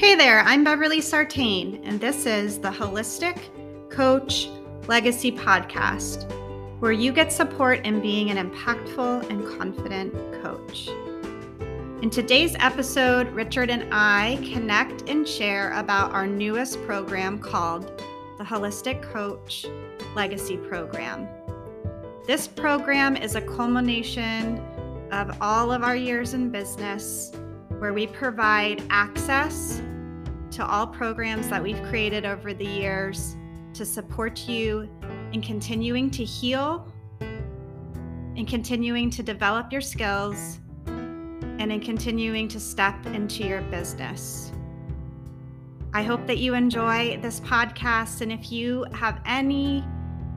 Hey there, I'm Beverly Sartain, and this is the Holistic Coach Legacy Podcast, where you get support in being an impactful and confident coach. In today's episode, Richard and I connect and share about our newest program called the Holistic Coach Legacy Program. This program is a culmination of all of our years in business where we provide access to all programs that we've created over the years to support you in continuing to heal, in continuing to develop your skills, and in continuing to step into your business. I hope that you enjoy this podcast. And if you have any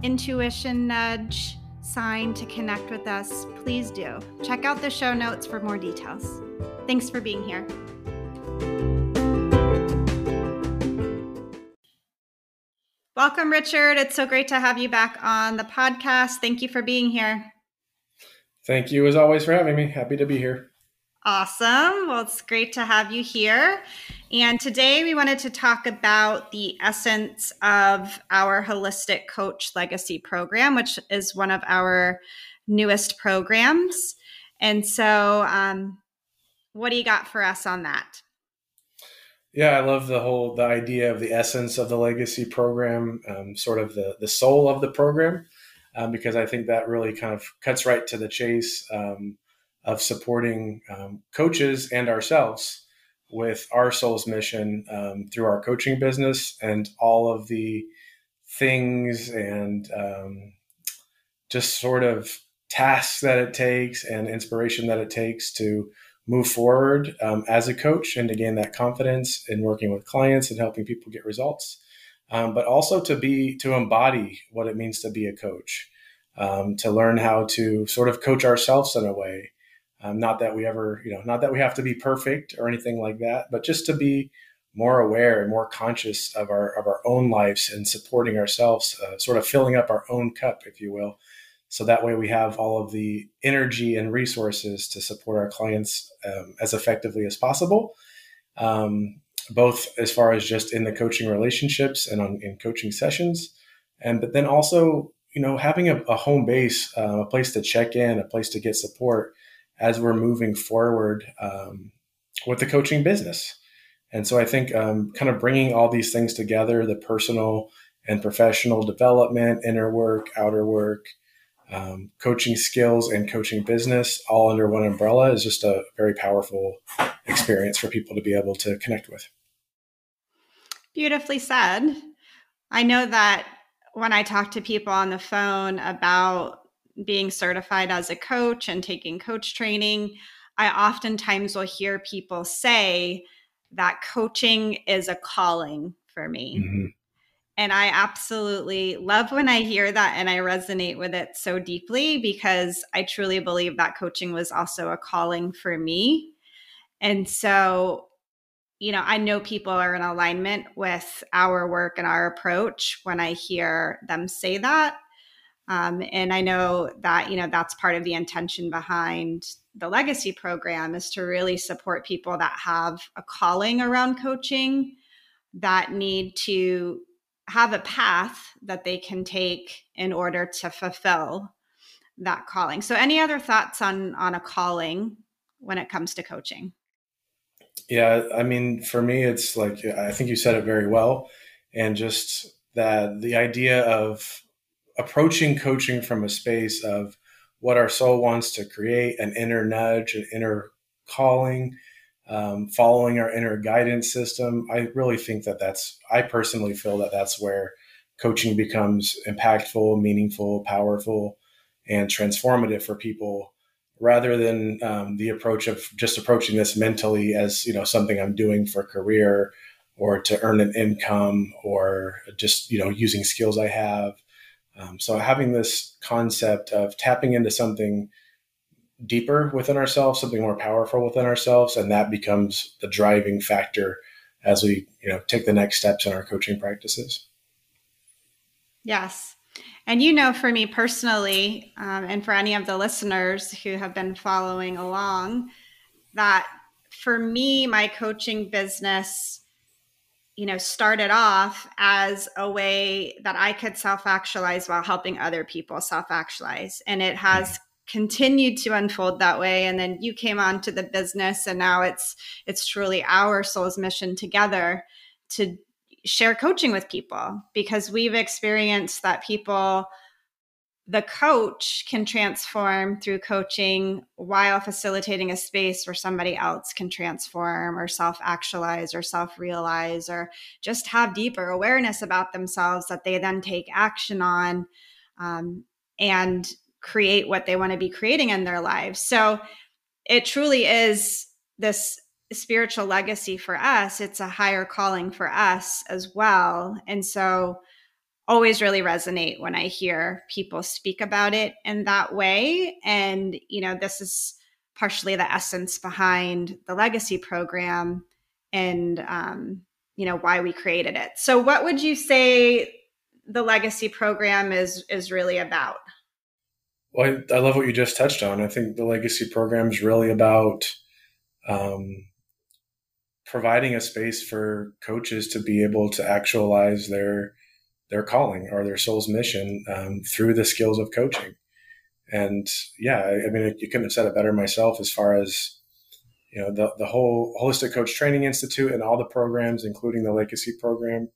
intuition nudge sign to connect with us, please do. Check out the show notes for more details. Thanks for being here. Welcome, Richard. It's so great to have you back on the podcast. Thank you for being here. Thank you, as always, for having me. Happy to be here. Awesome. Well, it's great to have you here. And today we wanted to talk about the essence of our Holistic Coach Legacy Program, which is one of our newest programs. And so, um, what do you got for us on that? Yeah, I love the whole the idea of the essence of the legacy program, um, sort of the the soul of the program, um, because I think that really kind of cuts right to the chase um, of supporting um, coaches and ourselves with our soul's mission um, through our coaching business and all of the things and um, just sort of tasks that it takes and inspiration that it takes to move forward um, as a coach and to gain that confidence in working with clients and helping people get results. Um, but also to be to embody what it means to be a coach um, to learn how to sort of coach ourselves in a way um, not that we ever you know not that we have to be perfect or anything like that but just to be more aware and more conscious of our of our own lives and supporting ourselves uh, sort of filling up our own cup if you will so that way we have all of the energy and resources to support our clients um, as effectively as possible, um, both as far as just in the coaching relationships and on, in coaching sessions. And, but then also, you know, having a, a home base, uh, a place to check in, a place to get support as we're moving forward um, with the coaching business. And so I think um, kind of bringing all these things together, the personal and professional development, inner work, outer work, um, coaching skills and coaching business all under one umbrella is just a very powerful experience for people to be able to connect with. Beautifully said. I know that when I talk to people on the phone about being certified as a coach and taking coach training, I oftentimes will hear people say that coaching is a calling for me. Mm-hmm. And I absolutely love when I hear that and I resonate with it so deeply because I truly believe that coaching was also a calling for me. And so, you know, I know people are in alignment with our work and our approach when I hear them say that. Um, and I know that, you know, that's part of the intention behind the legacy program is to really support people that have a calling around coaching that need to have a path that they can take in order to fulfill that calling. So any other thoughts on on a calling when it comes to coaching? Yeah, I mean for me it's like I think you said it very well and just that the idea of approaching coaching from a space of what our soul wants to create an inner nudge an inner calling um, following our inner guidance system. I really think that that's, I personally feel that that's where coaching becomes impactful, meaningful, powerful, and transformative for people rather than um, the approach of just approaching this mentally as, you know, something I'm doing for career or to earn an income or just, you know, using skills I have. Um, so having this concept of tapping into something deeper within ourselves, something more powerful within ourselves, and that becomes the driving factor as we you know take the next steps in our coaching practices. Yes. And you know, for me personally, um, and for any of the listeners who have been following along, that for me, my coaching business you know, started off as a way that I could self actualize while helping other people self actualize. And it has mm-hmm. Continued to unfold that way. And then you came on to the business and now it's it's truly our soul's mission together to share coaching with people because we've experienced that people the coach can transform through coaching while facilitating a space where somebody else can transform or self actualize or self realize or just have deeper awareness about themselves that they then take action on um, and create what they want to be creating in their lives. So it truly is this spiritual legacy for us. It's a higher calling for us as well. And so always really resonate when I hear people speak about it in that way. And, you know, this is partially the essence behind the legacy program and, um, you know, why we created it. So, what would you say the legacy program is is really about? Well, I, I love what you just touched on. I think the legacy program is really about um, providing a space for coaches to be able to actualize their their calling or their soul's mission um, through the skills of coaching. And yeah, I, I mean, you couldn't have said it better myself as far as you know the, the whole holistic coach training institute and all the programs including the legacy program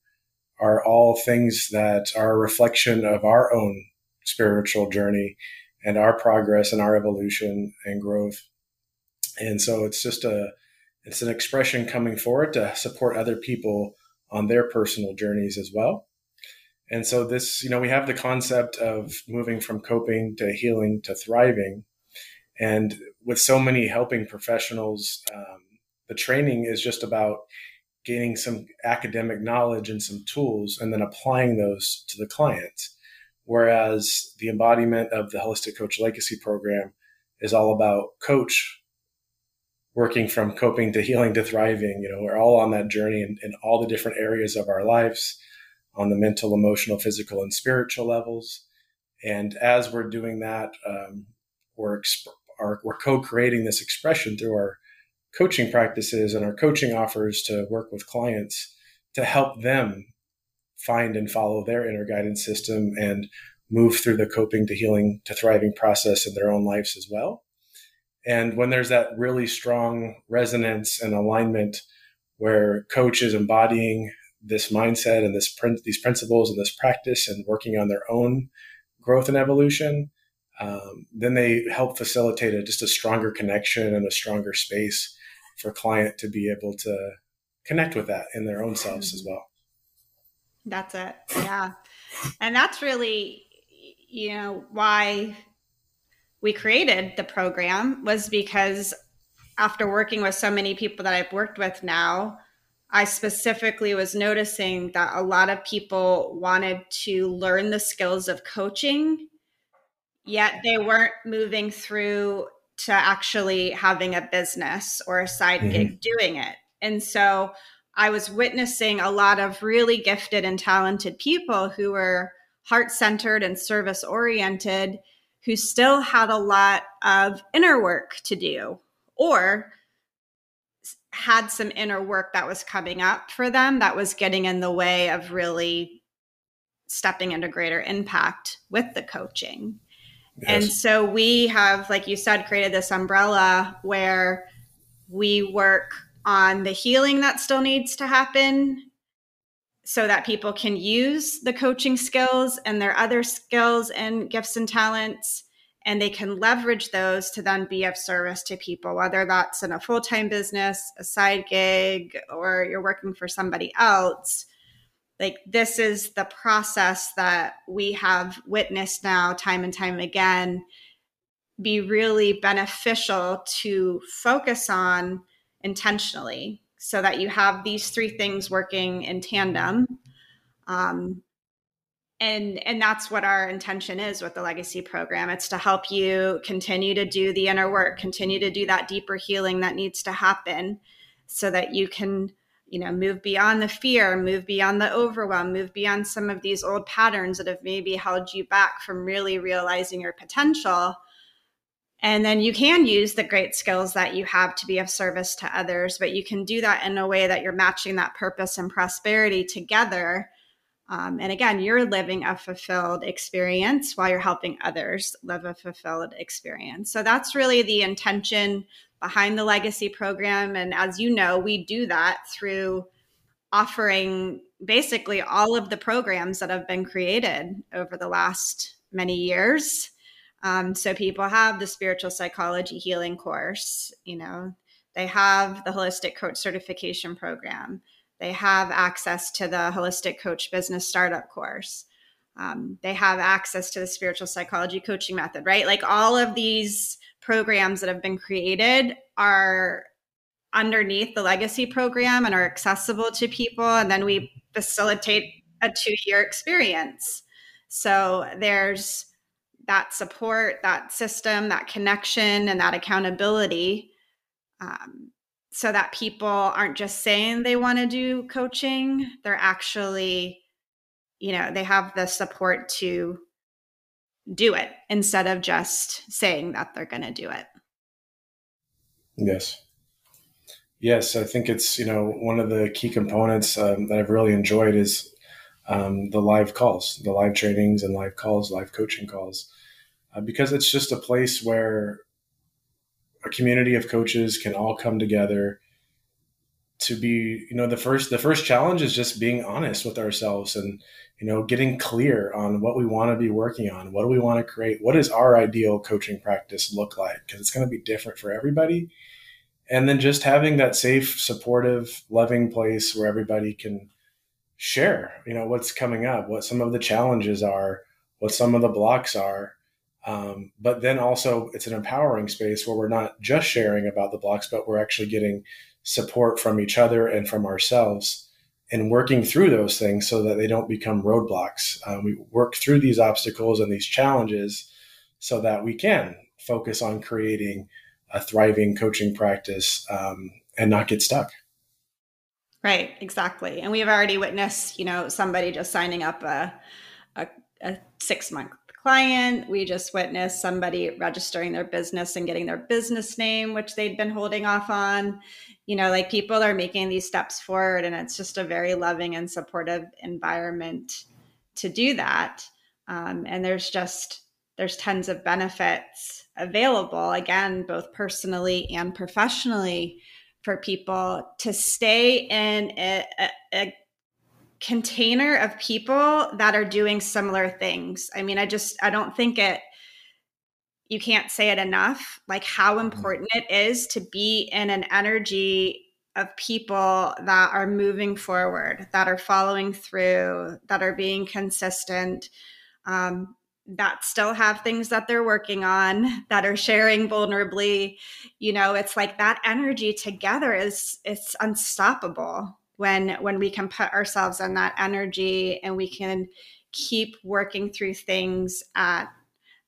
are all things that are a reflection of our own spiritual journey and our progress and our evolution and growth and so it's just a it's an expression coming forward to support other people on their personal journeys as well and so this, you know, we have the concept of moving from coping to healing to thriving. And with so many helping professionals, um, the training is just about gaining some academic knowledge and some tools and then applying those to the clients. Whereas the embodiment of the Holistic Coach Legacy Program is all about coach working from coping to healing to thriving. You know, we're all on that journey in, in all the different areas of our lives on the mental, emotional, physical, and spiritual levels. And as we're doing that, um, we're, exp- are, we're co-creating this expression through our coaching practices and our coaching offers to work with clients to help them find and follow their inner guidance system and move through the coping to healing to thriving process in their own lives as well. And when there's that really strong resonance and alignment where coach is embodying this mindset and this these principles and this practice and working on their own growth and evolution, um, then they help facilitate a, just a stronger connection and a stronger space for client to be able to connect with that in their own selves as well. That's it. Yeah. And that's really, you know, why we created the program was because after working with so many people that I've worked with now, I specifically was noticing that a lot of people wanted to learn the skills of coaching, yet they weren't moving through to actually having a business or a side mm-hmm. gig doing it. And so I was witnessing a lot of really gifted and talented people who were heart centered and service oriented, who still had a lot of inner work to do or had some inner work that was coming up for them that was getting in the way of really stepping into greater impact with the coaching. Yes. And so we have, like you said, created this umbrella where we work on the healing that still needs to happen so that people can use the coaching skills and their other skills and gifts and talents and they can leverage those to then be of service to people, whether that's in a full time business, a side gig, or you're working for somebody else. Like, this is the process that we have witnessed now, time and time again, be really beneficial to focus on intentionally so that you have these three things working in tandem. Um, and and that's what our intention is with the legacy program it's to help you continue to do the inner work continue to do that deeper healing that needs to happen so that you can you know move beyond the fear move beyond the overwhelm move beyond some of these old patterns that have maybe held you back from really realizing your potential and then you can use the great skills that you have to be of service to others, but you can do that in a way that you're matching that purpose and prosperity together. Um, and again, you're living a fulfilled experience while you're helping others live a fulfilled experience. So that's really the intention behind the legacy program. And as you know, we do that through offering basically all of the programs that have been created over the last many years um, so people have the spiritual psychology healing course, you know, they have the holistic coach certification program, they have access to the holistic coach business startup course. Um, they have access to the spiritual psychology coaching method, right? Like all of these programs that have been created are underneath the legacy program and are accessible to people. And then we facilitate a two year experience. So there's that support, that system, that connection, and that accountability um, so that people aren't just saying they want to do coaching, they're actually, you know, they have the support to do it instead of just saying that they're going to do it. Yes. Yes, I think it's, you know, one of the key components um, that I've really enjoyed is um, the live calls, the live trainings and live calls, live coaching calls uh, because it's just a place where a community of coaches can all come together to be you know the first the first challenge is just being honest with ourselves and you know getting clear on what we want to be working on what do we want to create what does our ideal coaching practice look like? Because it's going to be different for everybody. And then just having that safe supportive loving place where everybody can share you know what's coming up what some of the challenges are what some of the blocks are um, but then also, it's an empowering space where we're not just sharing about the blocks, but we're actually getting support from each other and from ourselves and working through those things so that they don't become roadblocks. Um, we work through these obstacles and these challenges so that we can focus on creating a thriving coaching practice um, and not get stuck. Right, exactly. And we've already witnessed, you know, somebody just signing up a, a, a six month client. We just witnessed somebody registering their business and getting their business name, which they'd been holding off on. You know, like people are making these steps forward, and it's just a very loving and supportive environment to do that. Um, and there's just there's tons of benefits available again both personally and professionally for people to stay in a, a, a container of people that are doing similar things. I mean, I just I don't think it you can't say it enough like how mm-hmm. important it is to be in an energy of people that are moving forward, that are following through, that are being consistent, um, that still have things that they're working on, that are sharing vulnerably. You know, it's like that energy together is it's unstoppable when when we can put ourselves in that energy and we can keep working through things at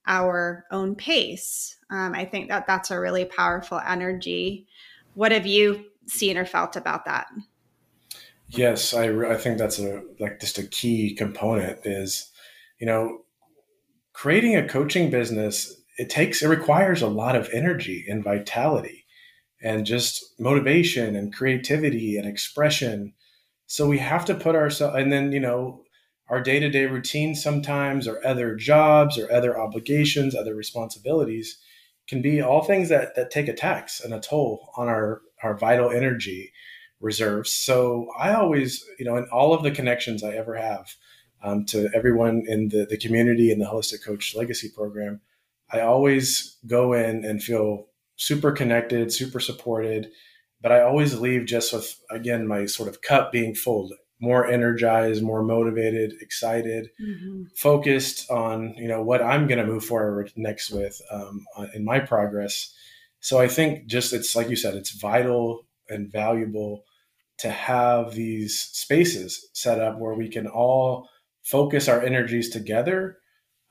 our own pace. Um, i think that that's a really powerful energy. What have you seen or felt about that? Yes i, I think that's a like just a key component is you know creating a coaching business it takes it requires a lot of energy and vitality and just motivation and creativity and expression. So we have to put ourselves, and then, you know, our day to day routine sometimes, or other jobs, or other obligations, other responsibilities can be all things that, that take a tax and a toll on our, our vital energy reserves. So I always, you know, in all of the connections I ever have um, to everyone in the, the community in the Holistic Coach Legacy Program, I always go in and feel super connected, super supported. But I always leave just with, again, my sort of cup being full, more energized, more motivated, excited, mm-hmm. focused on, you know, what I'm going to move forward next with um, in my progress. So I think just it's like you said, it's vital and valuable to have these spaces set up where we can all focus our energies together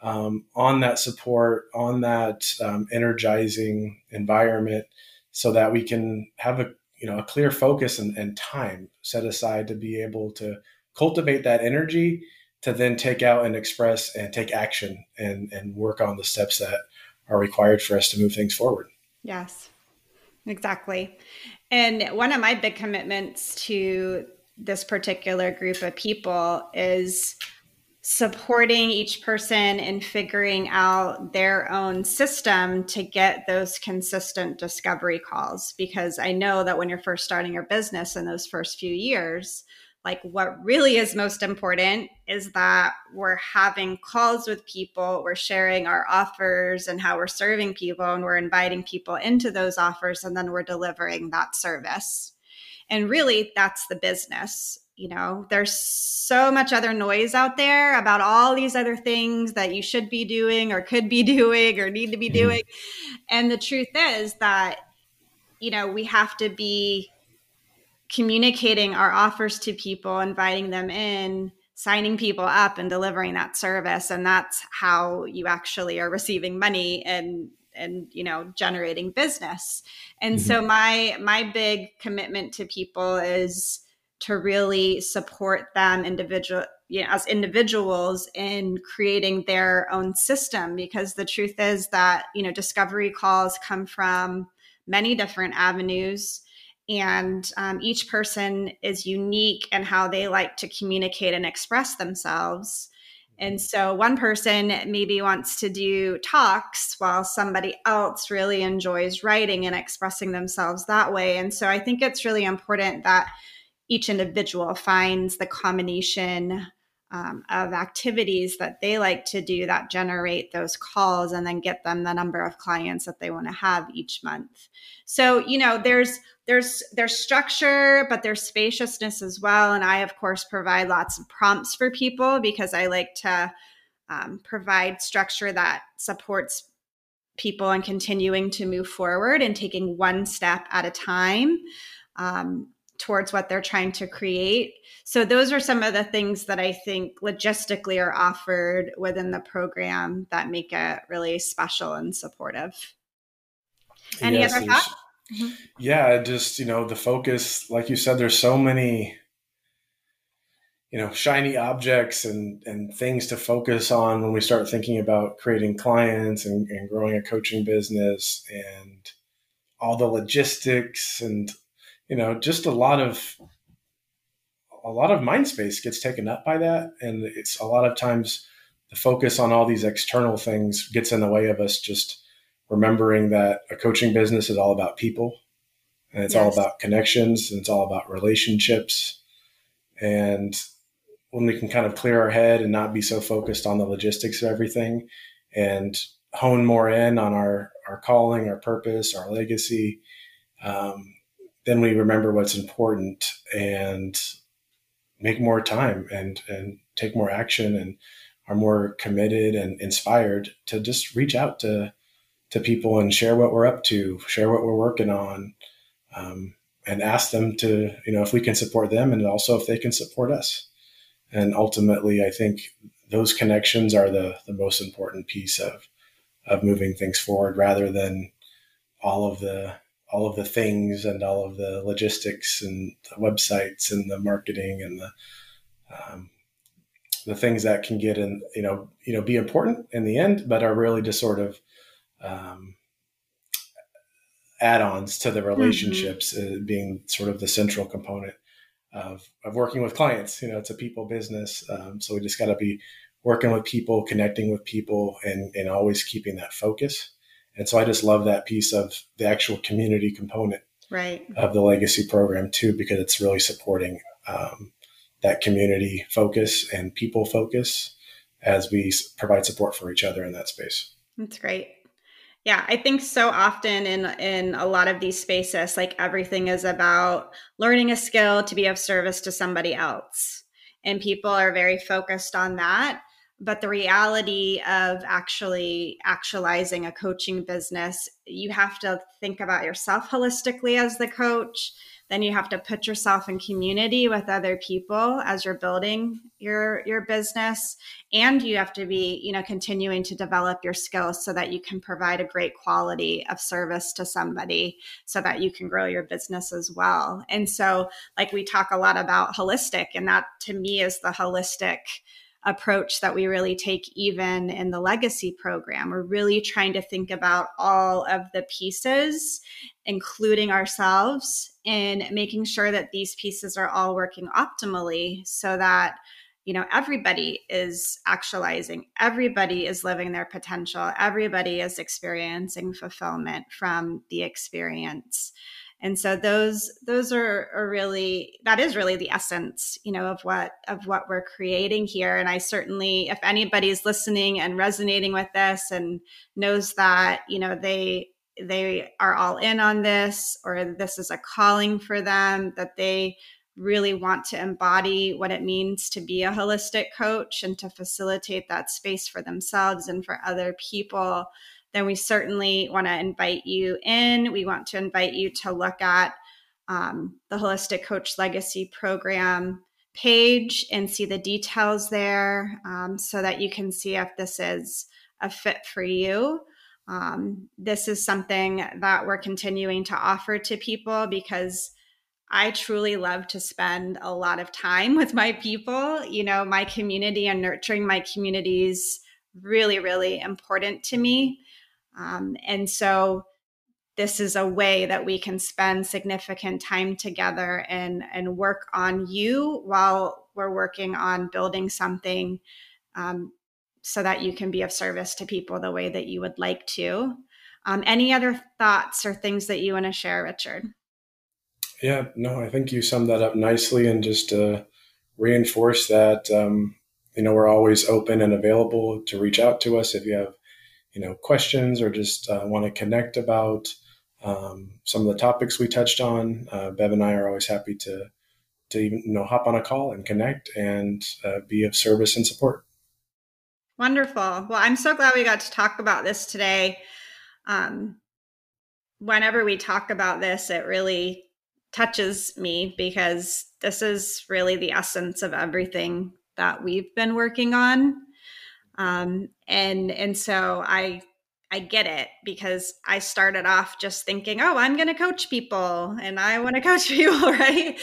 um, on that support, on that um, energizing environment, so that we can have a you know a clear focus and, and time set aside to be able to cultivate that energy to then take out and express and take action and and work on the steps that are required for us to move things forward. Yes, exactly. And one of my big commitments to this particular group of people is supporting each person in figuring out their own system to get those consistent discovery calls. Because i know that when you're first starting your business in those first few years like what really is most important is that we're having calls with people we're sharing our offers and how we're serving people and we're inviting people into those offers and then we're delivering that service. And really that's the business you know there's so much other noise out there about all these other things that you should be doing or could be doing or need to be mm-hmm. doing and the truth is that you know we have to be communicating our offers to people inviting them in signing people up and delivering that service and that's how you actually are receiving money and and you know generating business and mm-hmm. so my my big commitment to people is to really support them individual you know, as individuals in creating their own system because the truth is that you know discovery calls come from many different avenues and um, each person is unique in how they like to communicate and express themselves. And so one person maybe wants to do talks while somebody else really enjoys writing and expressing themselves that way. And so i think it's really important that each individual finds the combination um, of activities that they like to do that generate those calls and then get them the number of clients that they want to have each month. So you know there's there's there's structure but there's spaciousness as well and i of course provide lots of prompts for people because i like to um, provide structure that supports people in continuing to move forward and taking one step at a time. Um, towards what they're trying to create. So those are some of the things that I think logistically are offered within the program that make it really special and supportive. Any yes, other thoughts? Mm-hmm. Yeah, just you know the focus, like you said, there's so many you know shiny objects and and things to focus on when we start thinking about creating clients and, and growing a coaching business and all the logistics and you know, just a lot of a lot of mind space gets taken up by that, and it's a lot of times the focus on all these external things gets in the way of us just remembering that a coaching business is all about people. And it's yes. all about connections and it's all about relationships. And when we can kind of clear our head and not be so focused on the logistics of everything and hone more in on our our calling our purpose our legacy um, then we remember what's important and make more time and and take more action and are more committed and inspired to just reach out to to people and share what we're up to, share what we're working on, um, and ask them to you know if we can support them and also if they can support us. And ultimately, I think those connections are the the most important piece of of moving things forward, rather than all of the all of the things and all of the logistics and the websites and the marketing and the um, the things that can get in you know you know be important in the end but are really just sort of um, add-ons to the mm-hmm. relationships mm-hmm. being sort of the central component of, of working with clients you know it's a people business um, so we just got to be working with people connecting with people and and always keeping that focus and so I just love that piece of the actual community component right. of the legacy program too, because it's really supporting um, that community focus and people focus as we provide support for each other in that space. That's great. Yeah, I think so often in in a lot of these spaces, like everything is about learning a skill to be of service to somebody else, and people are very focused on that but the reality of actually actualizing a coaching business you have to think about yourself holistically as the coach. Then you have to put yourself in community with other people as you're building your your business. And you have to be you know continuing to develop your skills so that you can provide a great quality of service to somebody so that you can grow your business as well. And so like we talk a lot about holistic and that to me is the holistic approach that we really take even in the legacy program. We're really trying to think about all of the pieces, including ourselves, in making sure that these pieces are all working optimally so that you know everybody is actualizing everybody is living their potential everybody is experiencing fulfillment from the experience and so those those are, are really that is really the essence you know of what of what we're creating here. And i certainly if anybody's listening and resonating with this and knows that you know they they are all in on this or this is a calling for them that they really want to embody what it means to be a holistic coach and to facilitate that space for themselves and for other people then we certainly want to invite you in. We want to invite you to look at um, the Holistic Coach Legacy Program page and see the details there um, so that you can see if this is a fit for you. Um, this is something that we're continuing to offer to people because I truly love to spend a lot of time with my people. You know, my community and nurturing my communities really, really important to me. Um, and so this is a way that we can spend significant time together and, and work on you while we're working on building something um, so that you can be of service to people the way that you would like to. Um, any other thoughts or things that you want to share, Richard? Yeah, no, I think you summed that up nicely and just uh, reinforce that, um, you know, we're always open and available to reach out to us if you have you know questions or just uh, want to connect about um, some of the topics we touched on, uh, Bev and I are always happy to to even you know hop on a call and connect and uh, be of service and support. Wonderful. Well, I'm so glad we got to talk about this today. Um, whenever we talk about this, it really touches me because this is really the essence of everything that we've been working on um, and and so I I get it because I started off just thinking, oh, I'm going to coach people and I want to coach people, right?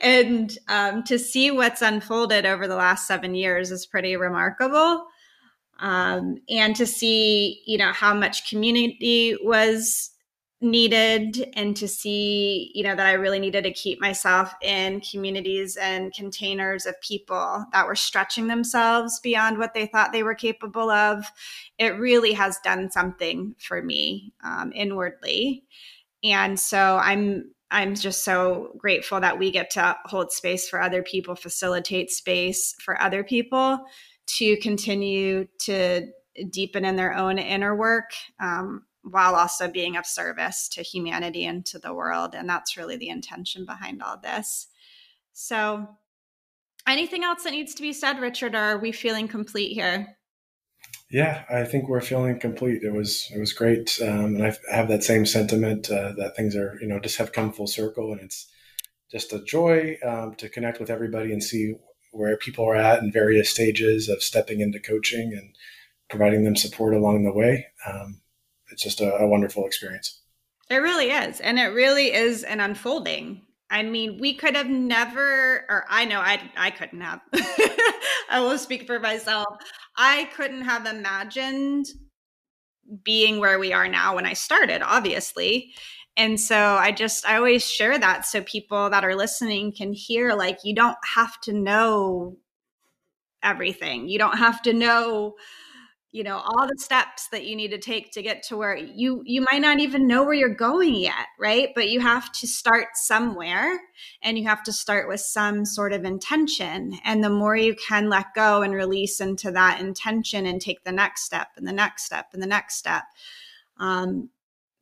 And um, to see what's unfolded over the last seven years is pretty remarkable. Um, and to see, you know, how much community was needed and to see you know that i really needed to keep myself in communities and containers of people that were stretching themselves beyond what they thought they were capable of. It really has done something for me um, inwardly. And so i'm i'm just so grateful that we get to hold space for other people facilitate space for other people to continue to deepen in their own inner work. Um, while also being of service to humanity and to the world. And that's really the intention behind all this. So, anything else that needs to be said, Richard? Or are we feeling complete here? Yeah, I think we're feeling complete. It was it was great, um, and I have that same sentiment uh, that things are you know just have come full circle, and it's just a joy um, to connect with everybody and see where people are at in various stages of stepping into coaching and providing them support along the way. Um, it's just a, a wonderful experience. It really is. And it really is an unfolding. I mean, we could have never, or I know I, I couldn't have. I will speak for myself. I couldn't have imagined being where we are now when I started, obviously. And so I just, I always share that so people that are listening can hear like, you don't have to know everything. You don't have to know you know all the steps that you need to take to get to where you you might not even know where you're going yet right? But you have to start somewhere and you have to start with some sort of intention. And the more you can let go and release into that intention and take the next step and the next step and the next step um,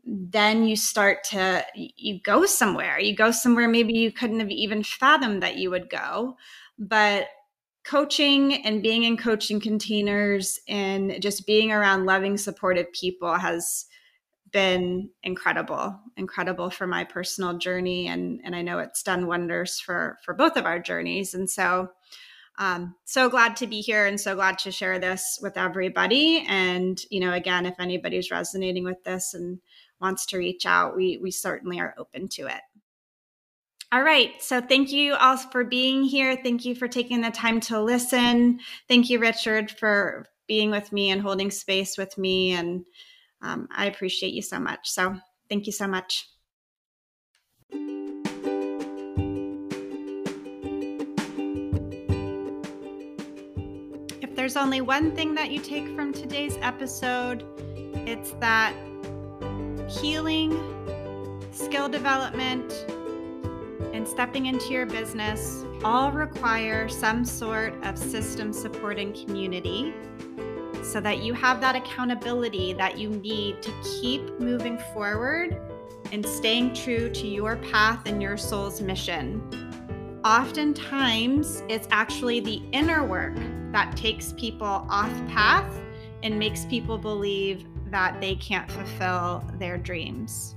then you start to you go somewhere. You go somewhere maybe you couldn't have even fathomed that you would go. But coaching and being in coaching containers and just being around loving, supportive people has been incredible, incredible for my personal journey. And, and I know it's done wonders for, for both of our journeys. And so, um, so glad to be here and so glad to share this with everybody. And, you know, again, if anybody's resonating with this and wants to reach out, we, we certainly are open to it. All right. So thank you all for being here. Thank you for taking the time to listen. Thank you, Richard, for being with me and holding space with me. And um, I appreciate you so much. So thank you so much. If there's only one thing that you take from today's episode, it's that healing, skill development, and stepping into your business all require some sort of system supporting community so that you have that accountability that you need to keep moving forward and staying true to your path and your soul's mission. Oftentimes, it's actually the inner work that takes people off path and makes people believe that they can't fulfill their dreams.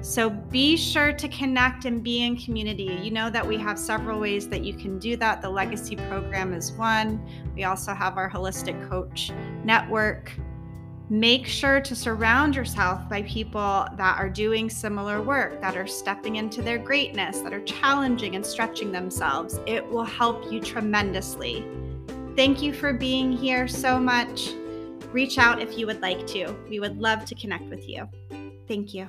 So be sure to connect and be in community. You know that we have several ways that you can do that. The Legacy Program is one. We also have our Holistic Coach Network. Make sure to surround yourself by people that are doing similar work, that are stepping into their greatness, that are challenging and stretching themselves. It will help you tremendously. Thank you for being here so much. Reach out if you would like to. We would love to connect with you. Thank you.